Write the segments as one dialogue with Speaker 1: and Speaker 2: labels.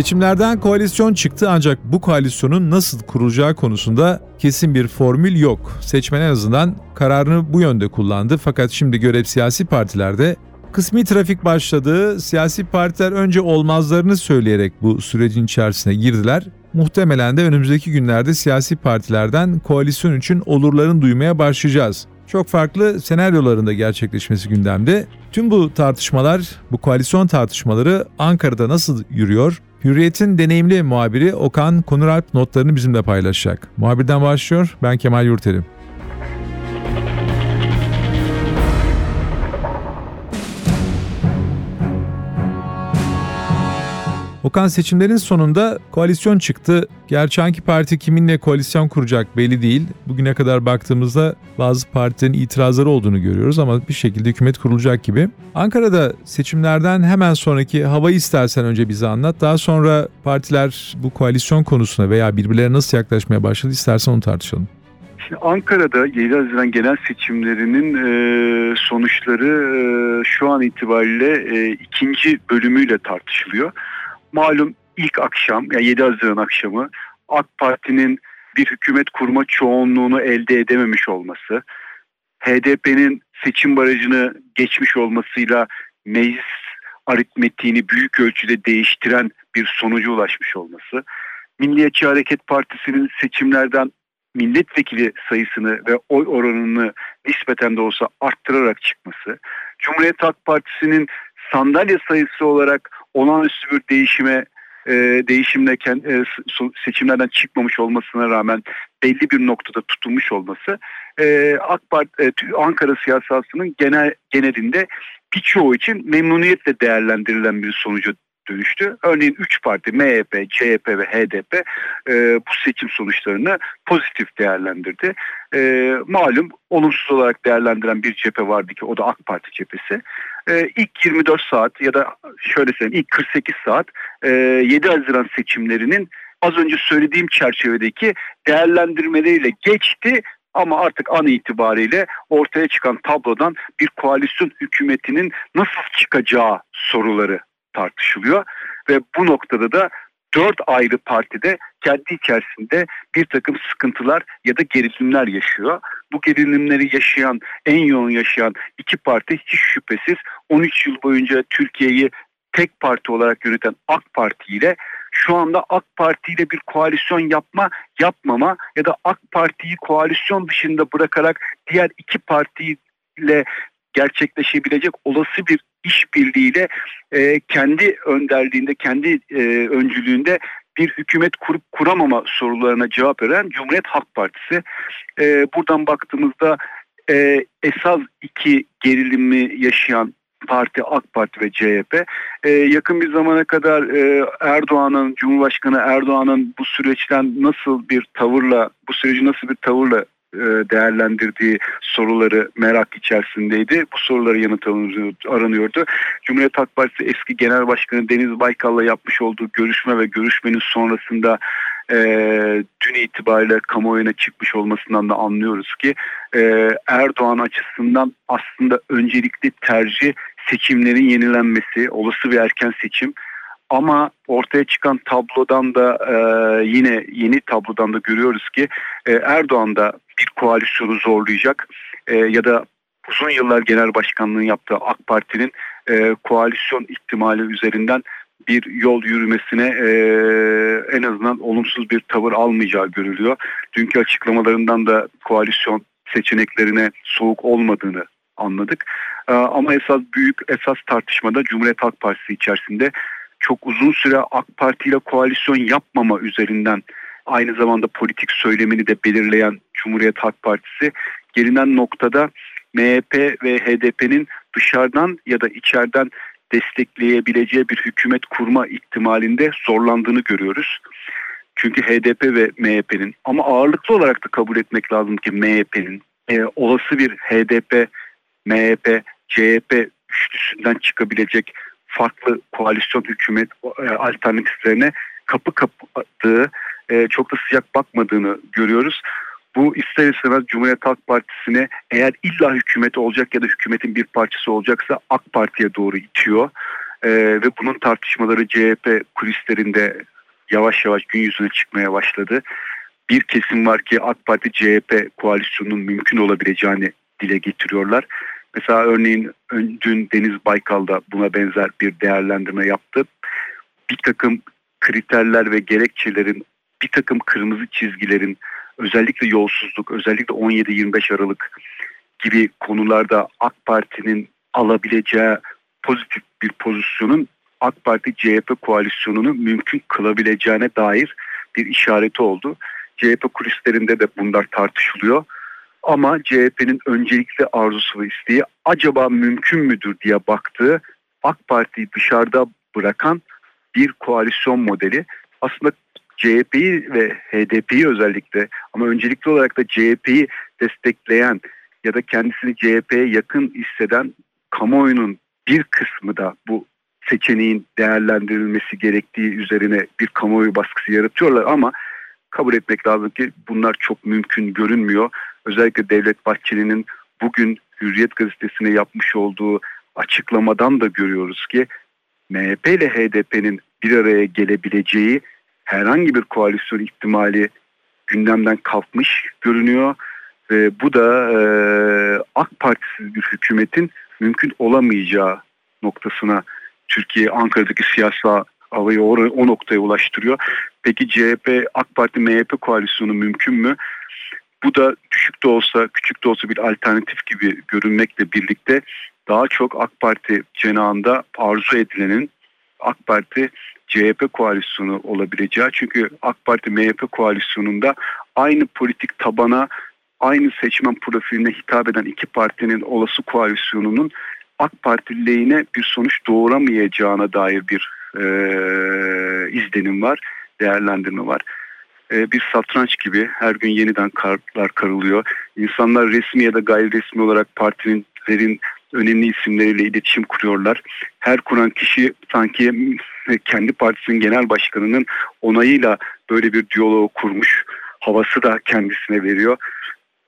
Speaker 1: Seçimlerden koalisyon çıktı ancak bu koalisyonun nasıl kurulacağı konusunda kesin bir formül yok. Seçmen en azından kararını bu yönde kullandı fakat şimdi görev siyasi partilerde kısmi trafik başladı. Siyasi partiler önce olmazlarını söyleyerek bu sürecin içerisine girdiler. Muhtemelen de önümüzdeki günlerde siyasi partilerden koalisyon için olurlarını duymaya başlayacağız. Çok farklı senaryolarında gerçekleşmesi gündemde. Tüm bu tartışmalar, bu koalisyon tartışmaları Ankara'da nasıl yürüyor? Hürriyet'in deneyimli muhabiri Okan Konuralp notlarını bizimle paylaşacak. Muhabirden başlıyor, ben Kemal Yurtelim. Okan seçimlerin sonunda koalisyon çıktı. Gerçi hangi parti kiminle koalisyon kuracak belli değil. Bugüne kadar baktığımızda bazı partilerin itirazları olduğunu görüyoruz ama bir şekilde hükümet kurulacak gibi. Ankara'da seçimlerden hemen sonraki havayı istersen önce bize anlat. Daha sonra partiler bu koalisyon konusuna veya birbirlerine nasıl yaklaşmaya başladı istersen onu tartışalım.
Speaker 2: Şimdi Ankara'da 7 Haziran genel seçimlerinin e, sonuçları e, şu an itibariyle e, ikinci bölümüyle tartışılıyor malum ilk akşam yani 7 Haziran akşamı AK Parti'nin bir hükümet kurma çoğunluğunu elde edememiş olması, HDP'nin seçim barajını geçmiş olmasıyla meclis aritmetiğini büyük ölçüde değiştiren bir sonuca ulaşmış olması, Milliyetçi Hareket Partisi'nin seçimlerden milletvekili sayısını ve oy oranını nispeten de olsa arttırarak çıkması, Cumhuriyet Halk Partisi'nin sandalye sayısı olarak olağanüstü bir değişime e, değişimle e, seçimlerden çıkmamış olmasına rağmen belli bir noktada tutulmuş olması e, AK Parti e, Ankara siyasasının genel genelinde birçoğu için memnuniyetle değerlendirilen bir sonuca dönüştü. Örneğin 3 parti MHP, CHP ve HDP e, bu seçim sonuçlarını pozitif değerlendirdi. E, malum olumsuz olarak değerlendiren bir cephe vardı ki o da AK Parti cephesi. E, ilk 24 saat ya da şöyle söyleyeyim ilk 48 saat e, 7 Haziran seçimlerinin az önce söylediğim çerçevedeki değerlendirmeleriyle geçti. Ama artık an itibariyle ortaya çıkan tablodan bir koalisyon hükümetinin nasıl çıkacağı soruları tartışılıyor. Ve bu noktada da dört ayrı partide kendi içerisinde bir takım sıkıntılar ya da gerilimler yaşıyor. Bu gerilimleri yaşayan, en yoğun yaşayan iki parti hiç şüphesiz 13 yıl boyunca Türkiye'yi tek parti olarak yöneten AK Parti ile şu anda AK Parti ile bir koalisyon yapma, yapmama ya da AK Parti'yi koalisyon dışında bırakarak diğer iki partiyle gerçekleşebilecek olası bir işbirliğiyle e, kendi önderliğinde, kendi e, öncülüğünde bir hükümet kurup kuramama sorularına cevap veren Cumhuriyet Halk Partisi. E, buradan baktığımızda e, esas iki gerilimi yaşayan parti AK Parti ve CHP e, yakın bir zamana kadar e, Erdoğan'ın Cumhurbaşkanı Erdoğan'ın bu süreçten nasıl bir tavırla bu süreci nasıl bir tavırla değerlendirdiği soruları merak içerisindeydi. Bu soruları yanıt aranıyordu. Cumhuriyet Halk Partisi eski Genel Başkanı Deniz Baykal'la yapmış olduğu görüşme ve görüşmenin sonrasında e, dün itibariyle kamuoyuna çıkmış olmasından da anlıyoruz ki e, Erdoğan açısından aslında öncelikli tercih seçimlerin yenilenmesi, olası bir erken seçim ama ortaya çıkan tablodan da e, yine yeni tablodan da görüyoruz ki e, Erdoğan da bir koalisyonu zorlayacak e, ya da uzun yıllar genel başkanlığını yaptığı AK Parti'nin e, koalisyon ihtimali üzerinden bir yol yürümesine e, en azından olumsuz bir tavır almayacağı görülüyor. Dünkü açıklamalarından da koalisyon seçeneklerine soğuk olmadığını anladık. E, ama esas büyük esas tartışmada Cumhuriyet Halk Partisi içerisinde çok uzun süre AK Parti ile koalisyon yapmama üzerinden aynı zamanda politik söylemini de belirleyen Cumhuriyet Halk Partisi gelinen noktada MHP ve HDP'nin dışarıdan ya da içeriden destekleyebileceği bir hükümet kurma ihtimalinde zorlandığını görüyoruz. Çünkü HDP ve MHP'nin ama ağırlıklı olarak da kabul etmek lazım ki MHP'nin e, olası bir HDP, MHP, CHP üçlüsünden çıkabilecek farklı koalisyon hükümet e, alternatiflerine kapı kapadığı, e, çok da sıcak bakmadığını görüyoruz. Bu ister istemez Cumhuriyet Halk Partisi'ne eğer illa hükümet olacak ya da hükümetin bir parçası olacaksa AK Parti'ye doğru itiyor. Ee, ve bunun tartışmaları CHP kulislerinde yavaş yavaş gün yüzüne çıkmaya başladı. Bir kesim var ki AK Parti CHP koalisyonunun mümkün olabileceğini dile getiriyorlar. Mesela örneğin dün Deniz Baykal da buna benzer bir değerlendirme yaptı. Bir takım kriterler ve gerekçelerin, bir takım kırmızı çizgilerin özellikle yolsuzluk, özellikle 17-25 Aralık gibi konularda AK Parti'nin alabileceği pozitif bir pozisyonun AK Parti CHP koalisyonunu mümkün kılabileceğine dair bir işareti oldu. CHP kulislerinde de bunlar tartışılıyor. Ama CHP'nin öncelikli arzusu ve isteği acaba mümkün müdür diye baktığı AK Parti'yi dışarıda bırakan bir koalisyon modeli. Aslında CHP'yi ve HDP'yi özellikle ama öncelikli olarak da CHP'yi destekleyen ya da kendisini CHP'ye yakın hisseden kamuoyunun bir kısmı da bu seçeneğin değerlendirilmesi gerektiği üzerine bir kamuoyu baskısı yaratıyorlar ama kabul etmek lazım ki bunlar çok mümkün görünmüyor. Özellikle Devlet Bahçeli'nin bugün Hürriyet gazetesine yapmış olduğu açıklamadan da görüyoruz ki MHP ile HDP'nin bir araya gelebileceği herhangi bir koalisyon ihtimali gündemden kalkmış görünüyor. Ve bu da e, AK Partisiz bir hükümetin mümkün olamayacağı noktasına Türkiye Ankara'daki siyasi havayı o, o noktaya ulaştırıyor. Peki CHP, AK Parti, MHP koalisyonu mümkün mü? Bu da düşük de olsa, küçük de olsa bir alternatif gibi görünmekle birlikte daha çok AK Parti cenahında arzu edilenin AK Parti CHP koalisyonu olabileceği. Çünkü AK Parti MHP koalisyonunda aynı politik tabana, aynı seçmen profiline hitap eden iki partinin olası koalisyonunun AK Parti lehine bir sonuç doğuramayacağına dair bir e, izlenim var, değerlendirme var. E, bir satranç gibi her gün yeniden kartlar karılıyor. İnsanlar resmi ya da gayri resmi olarak partilerin önemli isimleriyle iletişim kuruyorlar. Her kuran kişi sanki kendi partisinin genel başkanının onayıyla böyle bir diyalog kurmuş havası da kendisine veriyor.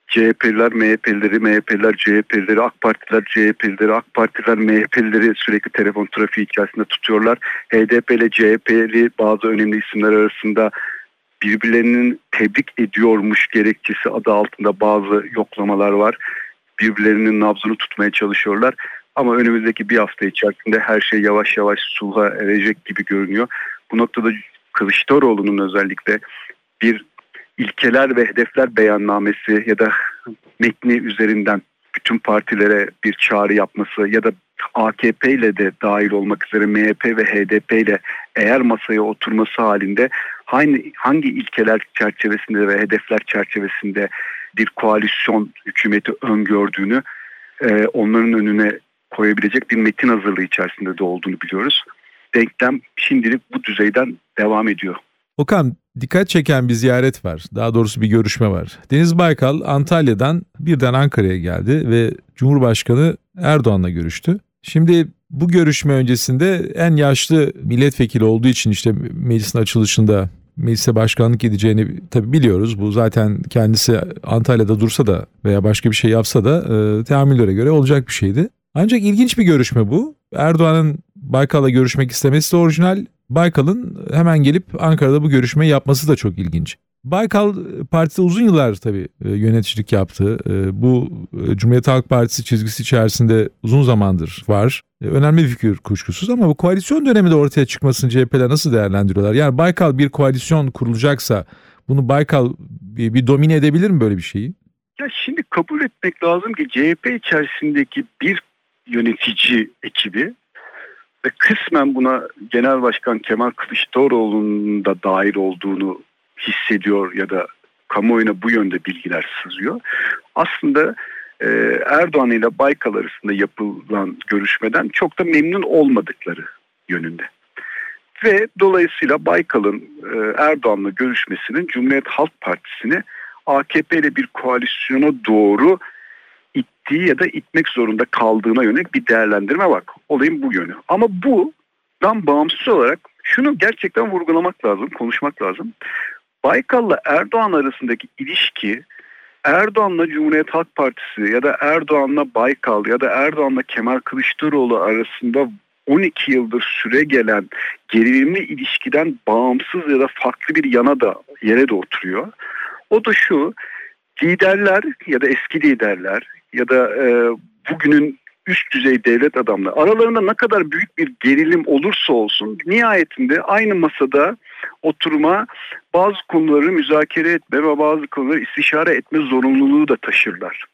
Speaker 2: CHP'liler MHP'lileri, MHP'liler CHP'lileri, AK Partiler CHP'lileri, AK Partiler MHP'lileri sürekli telefon trafiği içerisinde tutuyorlar. HDP ile CHP'li bazı önemli isimler arasında birbirlerinin tebrik ediyormuş gerekçesi adı altında bazı yoklamalar var. Birbirlerinin nabzını tutmaya çalışıyorlar. Ama önümüzdeki bir hafta içerisinde her şey yavaş yavaş sulha erecek gibi görünüyor. Bu noktada Kılıçdaroğlu'nun özellikle bir ilkeler ve hedefler beyannamesi ya da metni üzerinden bütün partilere bir çağrı yapması ya da AKP ile de dahil olmak üzere MHP ve HDP ile eğer masaya oturması halinde hangi, hangi ilkeler çerçevesinde ve hedefler çerçevesinde bir koalisyon hükümeti öngördüğünü e, onların önüne koyabilecek bir metin hazırlığı içerisinde de olduğunu biliyoruz. Denklem şimdilik bu düzeyden devam ediyor.
Speaker 1: Okan dikkat çeken bir ziyaret var. Daha doğrusu bir görüşme var. Deniz Baykal Antalya'dan birden Ankara'ya geldi ve Cumhurbaşkanı Erdoğan'la görüştü. Şimdi bu görüşme öncesinde en yaşlı milletvekili olduğu için işte meclisin açılışında meclise başkanlık edeceğini tabi biliyoruz. Bu zaten kendisi Antalya'da dursa da veya başka bir şey yapsa da e, teamüllere göre olacak bir şeydi. Ancak ilginç bir görüşme bu. Erdoğan'ın Baykal'la görüşmek istemesi de orijinal. Baykal'ın hemen gelip Ankara'da bu görüşmeyi yapması da çok ilginç. Baykal partide uzun yıllar tabii e, yöneticilik yaptı. E, bu e, Cumhuriyet Halk Partisi çizgisi içerisinde uzun zamandır var. Önemli bir fikir kuşkusuz ama bu koalisyon döneminde ortaya çıkmasını CHP'ler nasıl değerlendiriyorlar? Yani Baykal bir koalisyon kurulacaksa bunu Baykal bir, bir domine edebilir mi böyle bir şeyi?
Speaker 2: Ya şimdi kabul etmek lazım ki CHP içerisindeki bir yönetici ekibi ve kısmen buna Genel Başkan Kemal Kılıçdaroğlu'nun da dahil olduğunu hissediyor ya da kamuoyuna bu yönde bilgiler sızıyor. Aslında e, Erdoğan ile Baykal arasında yapılan görüşmeden çok da memnun olmadıkları yönünde. Ve dolayısıyla Baykal'ın e, Erdoğan'la görüşmesinin Cumhuriyet Halk Partisi'ni AKP ile bir koalisyona doğru ittiği ya da itmek zorunda kaldığına yönelik bir değerlendirme var. Olayın bu yönü. Ama bundan bağımsız olarak şunu gerçekten vurgulamak lazım, konuşmak lazım. Baykal'la Erdoğan arasındaki ilişki Erdoğan'la Cumhuriyet Halk Partisi ya da Erdoğan'la Baykal ya da Erdoğan'la Kemal Kılıçdaroğlu arasında 12 yıldır süre gelen gerilimli ilişkiden bağımsız ya da farklı bir yana da yere de oturuyor. O da şu liderler ya da eski liderler ya da e, bugünün üst düzey devlet adamları aralarında ne kadar büyük bir gerilim olursa olsun nihayetinde aynı masada oturma bazı konuları müzakere etme ve bazı konuları istişare etme zorunluluğu da taşırlar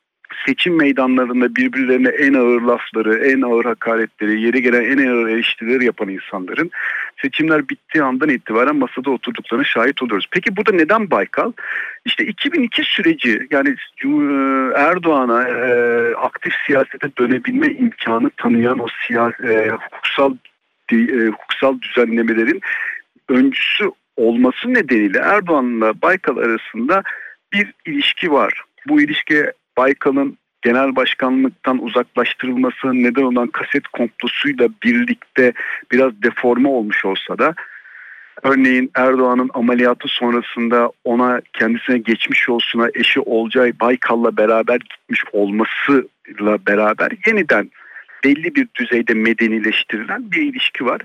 Speaker 2: seçim meydanlarında birbirlerine en ağır lafları, en ağır hakaretleri, yeri gelen en ağır eleştirileri yapan insanların seçimler bittiği andan itibaren masada oturduklarına şahit oluyoruz. Peki burada neden Baykal? İşte 2002 süreci yani Erdoğan'a e, aktif siyasete dönebilme imkanı tanıyan o siyasi, e, hukuksal e, hukuksal düzenlemelerin öncüsü olması nedeniyle Erdoğan'la Baykal arasında bir ilişki var. Bu ilişki Baykal'ın genel başkanlıktan uzaklaştırılması neden olan kaset komplosuyla birlikte biraz deforme olmuş olsa da örneğin Erdoğan'ın ameliyatı sonrasında ona kendisine geçmiş olsuna eşi Olcay Baykal'la beraber gitmiş olmasıyla beraber yeniden belli bir düzeyde medenileştirilen bir ilişki var.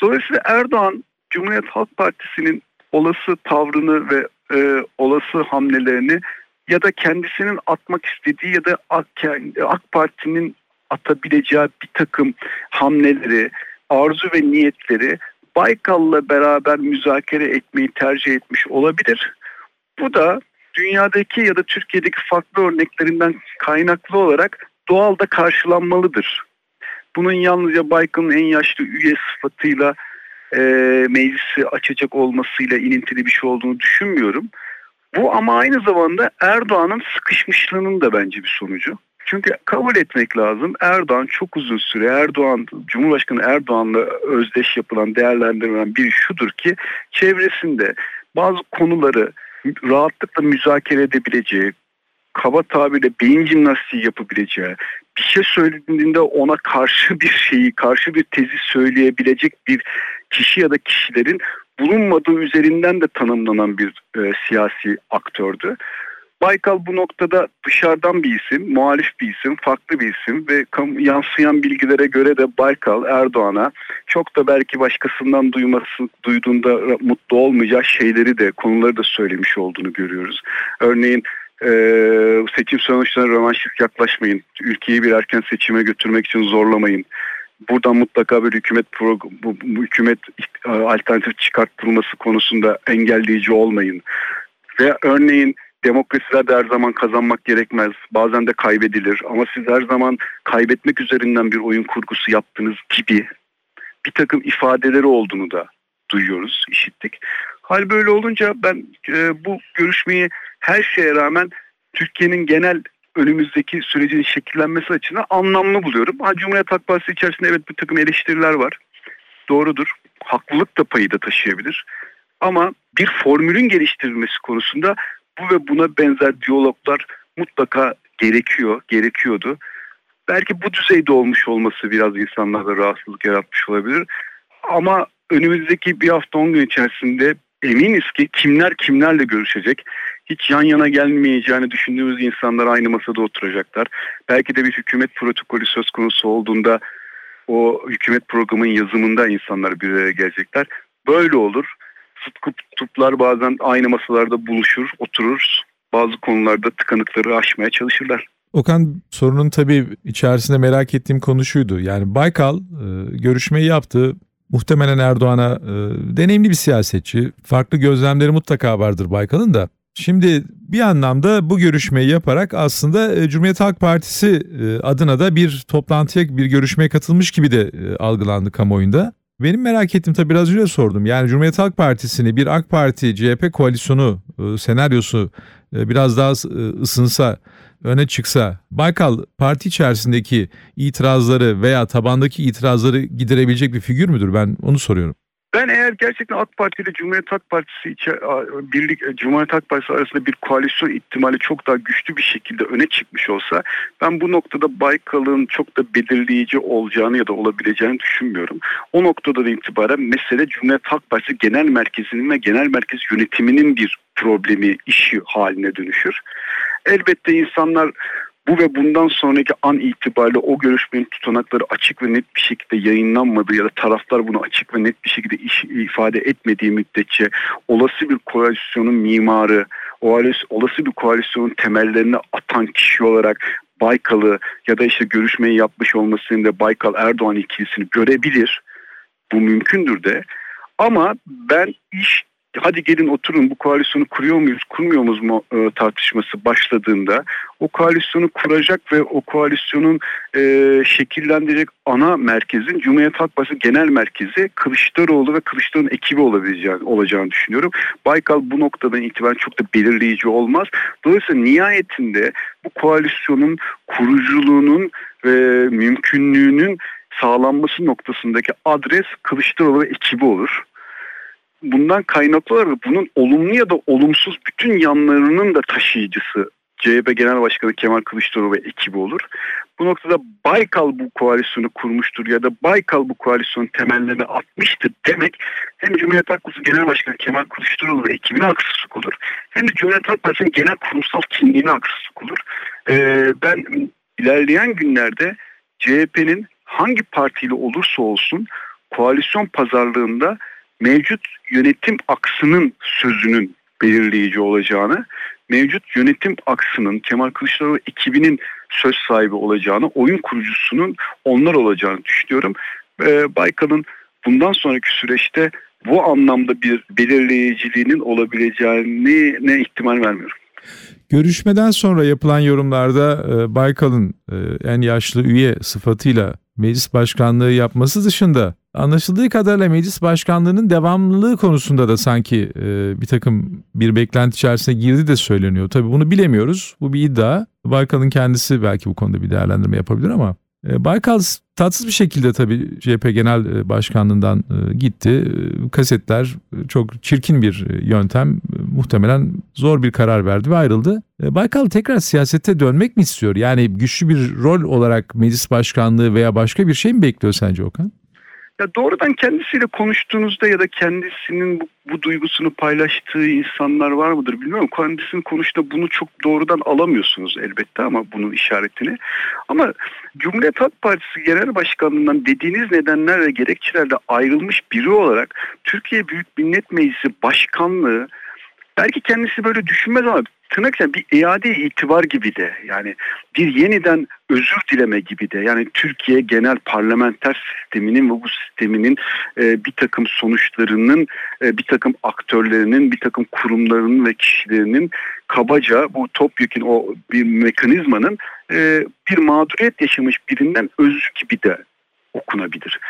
Speaker 2: Dolayısıyla Erdoğan Cumhuriyet Halk Partisi'nin olası tavrını ve e, olası hamlelerini ya da kendisinin atmak istediği ya da AK Parti'nin atabileceği bir takım hamleleri, arzu ve niyetleri Baykal'la beraber müzakere etmeyi tercih etmiş olabilir. Bu da dünyadaki ya da Türkiye'deki farklı örneklerinden kaynaklı olarak doğal da karşılanmalıdır. Bunun yalnızca Baykal'ın en yaşlı üye sıfatıyla e, meclisi açacak olmasıyla ilintili bir şey olduğunu düşünmüyorum. Bu ama aynı zamanda Erdoğan'ın sıkışmışlığının da bence bir sonucu. Çünkü kabul etmek lazım Erdoğan çok uzun süre Erdoğan Cumhurbaşkanı Erdoğan'la özdeş yapılan değerlendirilen bir şudur ki çevresinde bazı konuları rahatlıkla müzakere edebileceği, kaba tabirle beyin jimnastiği yapabileceği, bir şey söylediğinde ona karşı bir şeyi, karşı bir tezi söyleyebilecek bir kişi ya da kişilerin bulunmadığı üzerinden de tanımlanan bir e, siyasi aktördü. Baykal bu noktada dışarıdan bir isim, muhalif bir isim, farklı bir isim ve yansıyan bilgilere göre de Baykal Erdoğan'a çok da belki başkasından duyması, duyduğunda mutlu olmayacağı şeyleri de konuları da söylemiş olduğunu görüyoruz. Örneğin e, seçim sonuçlarına rövanşist yaklaşmayın, ülkeyi bir erken seçime götürmek için zorlamayın buradan mutlaka bir hükümet bu, bu hükümet e, alternatif çıkartılması konusunda engelleyici olmayın. Ve örneğin demokrasilerde her zaman kazanmak gerekmez. Bazen de kaybedilir. Ama siz her zaman kaybetmek üzerinden bir oyun kurgusu yaptığınız gibi bir takım ifadeleri olduğunu da duyuyoruz, işittik. Hal böyle olunca ben e, bu görüşmeyi her şeye rağmen Türkiye'nin genel önümüzdeki sürecin şekillenmesi açısından anlamlı buluyorum. Ha, Cumhuriyet Halk Partisi içerisinde evet bir takım eleştiriler var. Doğrudur. Haklılık da payı da taşıyabilir. Ama bir formülün geliştirilmesi konusunda bu ve buna benzer diyaloglar mutlaka gerekiyor, gerekiyordu. Belki bu düzeyde olmuş olması biraz insanlarda rahatsızlık yaratmış olabilir. Ama önümüzdeki bir hafta on gün içerisinde eminiz ki kimler kimlerle görüşecek, hiç yan yana gelmeyeceğini düşündüğümüz insanlar aynı masada oturacaklar. Belki de bir hükümet protokolü söz konusu olduğunda o hükümet programın yazımında insanlar bir araya gelecekler. Böyle olur. Sıt kutuplar bazen aynı masalarda buluşur, oturur. Bazı konularda tıkanıkları aşmaya çalışırlar.
Speaker 1: Okan sorunun tabii içerisinde merak ettiğim konu şuydu. Yani Baykal e, görüşmeyi yaptı. Muhtemelen Erdoğan'a e, deneyimli bir siyasetçi. Farklı gözlemleri mutlaka vardır Baykal'ın da. Şimdi bir anlamda bu görüşmeyi yaparak aslında e, Cumhuriyet Halk Partisi e, adına da bir toplantıya, bir görüşmeye katılmış gibi de e, algılandı kamuoyunda. Benim merak ettiğim tabii biraz önce sordum. Yani Cumhuriyet Halk Partisi'ni bir AK Parti CHP koalisyonu senaryosu biraz daha ısınsa, öne çıksa Baykal parti içerisindeki itirazları veya tabandaki itirazları giderebilecek bir figür müdür? Ben onu soruyorum.
Speaker 2: Ben eğer gerçekten AK Parti ile Cumhuriyet Halk Partisi içe, birlik e, Cumhuriyet Halk Partisi arasında bir koalisyon ihtimali çok daha güçlü bir şekilde öne çıkmış olsa ben bu noktada Baykal'ın çok da belirleyici olacağını ya da olabileceğini düşünmüyorum. O noktada da itibaren mesele Cumhuriyet Halk Partisi genel merkezinin ve genel merkez yönetiminin bir problemi, işi haline dönüşür. Elbette insanlar bu ve bundan sonraki an itibariyle o görüşmenin tutanakları açık ve net bir şekilde yayınlanmadığı ya da taraflar bunu açık ve net bir şekilde iş, ifade etmediği müddetçe olası bir koalisyonun mimarı, olası bir koalisyonun temellerini atan kişi olarak Baykal'ı ya da işte görüşmeyi yapmış olmasını da Baykal Erdoğan ikilisini görebilir. Bu mümkündür de. Ama ben iş hadi gelin oturun bu koalisyonu kuruyor muyuz kurmuyor muyuz mu e, tartışması başladığında o koalisyonu kuracak ve o koalisyonun e, şekillendirecek ana merkezin Cumhuriyet Halk Partisi genel merkezi Kılıçdaroğlu ve Kılıçdaroğlu'nun ekibi olabileceğini, olacağını düşünüyorum. Baykal bu noktadan itibaren çok da belirleyici olmaz. Dolayısıyla nihayetinde bu koalisyonun kuruculuğunun ve mümkünlüğünün sağlanması noktasındaki adres Kılıçdaroğlu ve ekibi olur bundan kaynaklı olarak bunun olumlu ya da olumsuz bütün yanlarının da taşıyıcısı CHP Genel Başkanı Kemal Kılıçdaroğlu ve ekibi olur. Bu noktada Baykal bu koalisyonu kurmuştur ya da Baykal bu koalisyonun temellerini atmıştır demek hem Cumhuriyet Halk Partisi Genel Başkanı Kemal Kılıçdaroğlu ve ekibine haksızlık olur. Hem de Cumhuriyet Halk Partisi'nin genel kurumsal kimliğine haksızlık olur. Ee, ben ilerleyen günlerde CHP'nin hangi partiyle olursa olsun koalisyon pazarlığında mevcut yönetim aksının sözünün belirleyici olacağını, mevcut yönetim aksının Kemal Kılıçdaroğlu ekibinin söz sahibi olacağını, oyun kurucusunun onlar olacağını düşünüyorum. Ee, Baykal'ın bundan sonraki süreçte bu anlamda bir belirleyiciliğinin olabileceğini ne ihtimal vermiyorum.
Speaker 1: Görüşmeden sonra yapılan yorumlarda e, Baykal'ın e, en yaşlı üye sıfatıyla meclis başkanlığı yapması dışında anlaşıldığı kadarıyla meclis başkanlığının devamlılığı konusunda da sanki e, bir takım bir beklenti içerisine girdi de söyleniyor. Tabii bunu bilemiyoruz. Bu bir iddia. Baykal'ın kendisi belki bu konuda bir değerlendirme yapabilir ama e, Baykal tatsız bir şekilde tabii CHP Genel e, Başkanlığından e, gitti. Kasetler çok çirkin bir yöntem. Muhtemelen zor bir karar verdi ve ayrıldı. Baykal tekrar siyasete dönmek mi istiyor? Yani güçlü bir rol olarak meclis başkanlığı veya başka bir şey mi bekliyor sence Okan?
Speaker 2: Ya doğrudan kendisiyle konuştuğunuzda ya da kendisinin bu, bu duygusunu paylaştığı insanlar var mıdır bilmiyorum. Kendisinin konuştuğunda bunu çok doğrudan alamıyorsunuz elbette ama bunun işaretini. Ama Cumhuriyet Halk Partisi Genel Başkanlığından dediğiniz nedenler ve gerekçelerle ayrılmış biri olarak Türkiye Büyük Millet Meclisi Başkanlığı belki kendisi böyle düşünmez ama tırnak içinde bir iade itibar gibi de yani bir yeniden özür dileme gibi de yani Türkiye genel parlamenter sisteminin ve bu sisteminin e, bir takım sonuçlarının e, bir takım aktörlerinin bir takım kurumlarının ve kişilerinin kabaca bu topyekun o bir mekanizmanın e, bir mağduriyet yaşamış birinden özür gibi de okunabilir.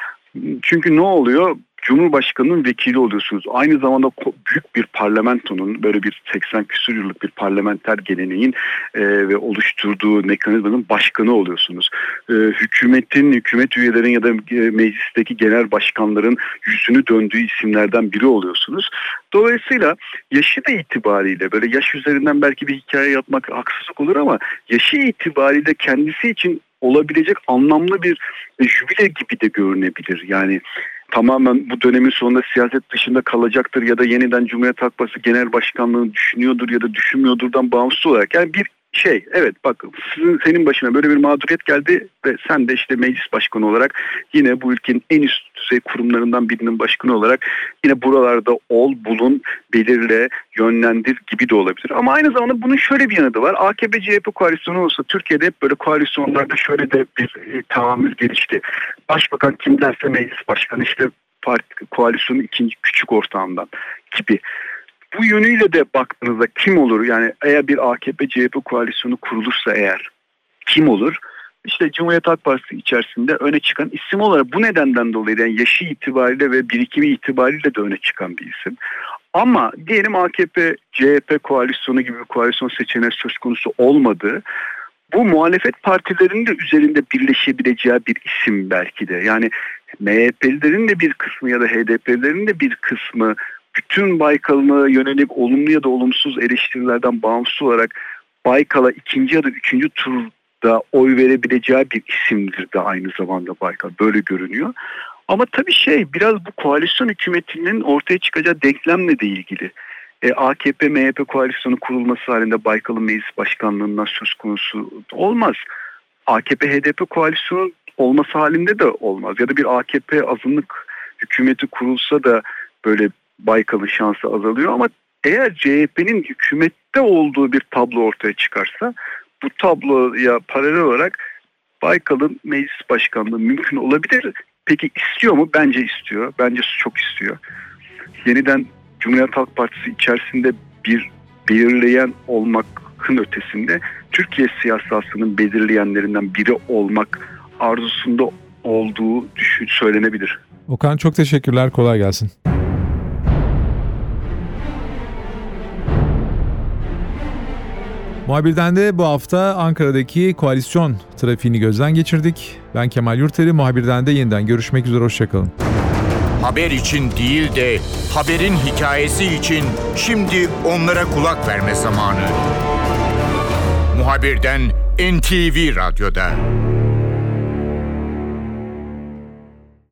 Speaker 2: Çünkü ne oluyor? Cumhurbaşkanının vekili oluyorsunuz. Aynı zamanda büyük bir parlamentonun böyle bir 80 küsur yıllık bir parlamenter geleneğin e, ve oluşturduğu mekanizmanın başkanı oluyorsunuz. E, hükümetin, hükümet üyelerin ya da e, meclisteki genel başkanların yüzünü döndüğü isimlerden biri oluyorsunuz. Dolayısıyla yaşı da itibariyle böyle yaş üzerinden belki bir hikaye yapmak haksızlık olur ama yaşı itibariyle kendisi için olabilecek anlamlı bir e, jübile gibi de görünebilir. Yani tamamen bu dönemin sonunda siyaset dışında kalacaktır ya da yeniden Cumhuriyet Halk Partisi Genel Başkanlığını düşünüyordur ya da düşünmüyordurdan bağımsız olarak. Yani bir şey evet bak sizin, senin başına böyle bir mağduriyet geldi ve sen de işte meclis başkanı olarak yine bu ülkenin en üst düzey kurumlarından birinin başkanı olarak yine buralarda ol, bulun, belirle, yönlendir gibi de olabilir. Ama aynı zamanda bunun şöyle bir yanı da var. AKP CHP koalisyonu olsa Türkiye'de hep böyle koalisyonlarda şöyle de bir e, tahammül gelişti. Başbakan kim derse meclis başkanı işte parti koalisyonun ikinci küçük ortağından gibi bu yönüyle de baktığınızda kim olur? Yani eğer bir AKP CHP koalisyonu kurulursa eğer kim olur? İşte Cumhuriyet Halk Partisi içerisinde öne çıkan isim olarak bu nedenden dolayı yani yaşı itibariyle ve birikimi itibariyle de öne çıkan bir isim. Ama diyelim AKP CHP koalisyonu gibi bir koalisyon seçeneği söz konusu olmadı bu muhalefet partilerinin de üzerinde birleşebileceği bir isim belki de. Yani MHP'lilerin de bir kısmı ya da HDP'lilerin de bir kısmı bütün Baykal'a yönelik olumlu ya da olumsuz eleştirilerden bağımsız olarak Baykal'a ikinci ya da üçüncü turda oy verebileceği bir isimdir de aynı zamanda Baykal. Böyle görünüyor. Ama tabii şey biraz bu koalisyon hükümetinin ortaya çıkacağı denklemle de ilgili. E, AKP MHP koalisyonu kurulması halinde Baykal'ın meclis başkanlığından söz konusu olmaz. AKP HDP koalisyonu olması halinde de olmaz. Ya da bir AKP azınlık hükümeti kurulsa da böyle Baykal'ın şansı azalıyor ama eğer CHP'nin hükümette olduğu bir tablo ortaya çıkarsa bu tabloya paralel olarak Baykal'ın meclis başkanlığı mümkün olabilir. Peki istiyor mu? Bence istiyor. Bence çok istiyor. Yeniden Cumhuriyet Halk Partisi içerisinde bir belirleyen olmakın ötesinde Türkiye siyasasının belirleyenlerinden biri olmak arzusunda olduğu düşün söylenebilir.
Speaker 1: Okan çok teşekkürler. Kolay gelsin. Muhabirden de bu hafta Ankara'daki koalisyon trafiğini gözden geçirdik. Ben Kemal Yurteri, muhabirden de yeniden görüşmek üzere, hoşçakalın.
Speaker 3: Haber için değil de haberin hikayesi için şimdi onlara kulak verme zamanı. Muhabirden NTV Radyo'da.